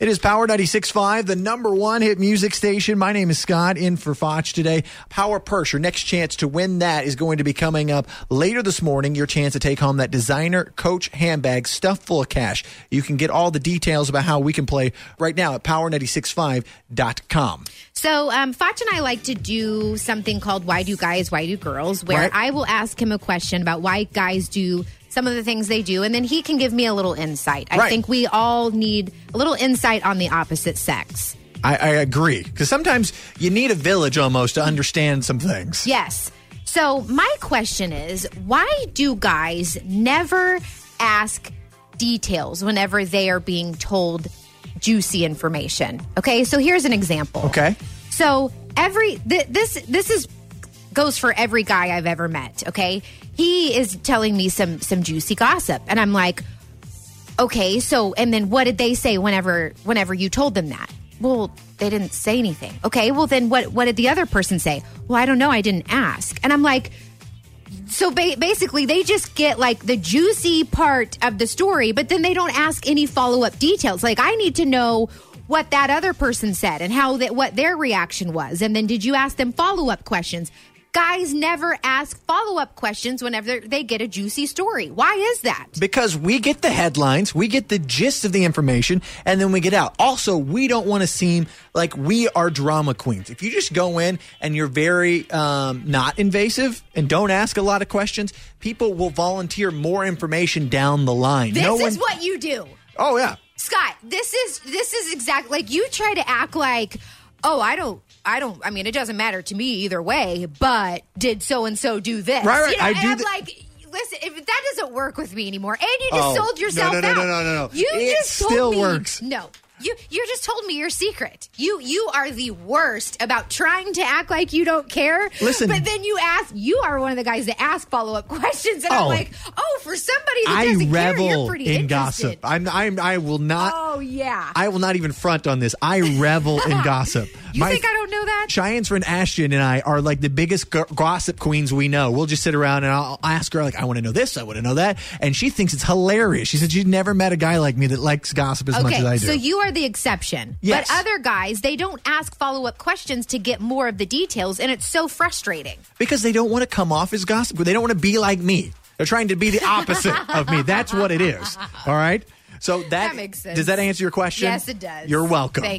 It is Power 96.5, the number one hit music station. My name is Scott, in for Foch today. Power Purse, your next chance to win that is going to be coming up later this morning. Your chance to take home that designer coach handbag stuffed full of cash. You can get all the details about how we can play right now at power965.com. So, um, Foch and I like to do something called Why Do Guys, Why Do Girls, where Right. I will ask him a question about why guys do some of the things they do, and then he can give me a little insight. I Right. think we all need a little insight on the opposite sex. I, I agree. Because sometimes you need a village almost to understand some things. Yes. So, my question is why do guys never ask details whenever they are being told juicy information? Okay, so here's an example. Okay. So, every th- this this is goes for every guy I've ever met, okay? He is telling me some some juicy gossip and I'm like, "Okay, so and then what did they say whenever whenever you told them that?" Well, they didn't say anything. Okay, well then what what did the other person say? Well, I don't know, I didn't ask. And I'm like, so ba- basically they just get like the juicy part of the story but then they don't ask any follow-up details like i need to know what that other person said and how that what their reaction was and then did you ask them follow-up questions guys never ask follow-up questions whenever they get a juicy story why is that Because we get the headlines, we get the gist of the information, and then we get out. Also, we don't want to seem like we are drama queens. If you just go in and you're very um, not invasive and don't ask a lot of questions, people will volunteer more information down the line. this no is one. what you do oh yeah. Scott, this is this is exactly like you try to act like, oh, I don't, I don't. I mean, it doesn't matter to me either way. But did so and so do this? Right, right, You know, I and do I'm th- like, listen, if that doesn't work with me anymore, and you just Oh, sold yourself no, no, out. no, no, no, no. You It just told still me- works. No. You you just told me your secret. You you are the worst about trying to act like you don't care. Listen. but then you ask. You are one of the guys that ask follow up questions, and Oh. I'm like, oh, for somebody that I doesn't care, you're revel pretty in interested. gossip. I'm, I'm, I will not. Oh yeah. I will not even front on this. I revel in gossip. You think I don't? Cheyenne's friend Ashton and I are like the biggest g- gossip queens we know. We'll just sit around and I'll ask her like, "I want to know this, I want to know that," and she thinks it's hilarious. She said she's never met a guy like me that likes gossip as much as I do. so you are the exception. Yes. But other guys, they don't ask follow up questions to get more of the details, and it's so frustrating. because they don't want to come off as gossip. They don't want to be like me. They're trying to be the opposite of me. That's what it is. All right. So that, That makes sense. Does that answer your question? Yes, it does. You're welcome. Thank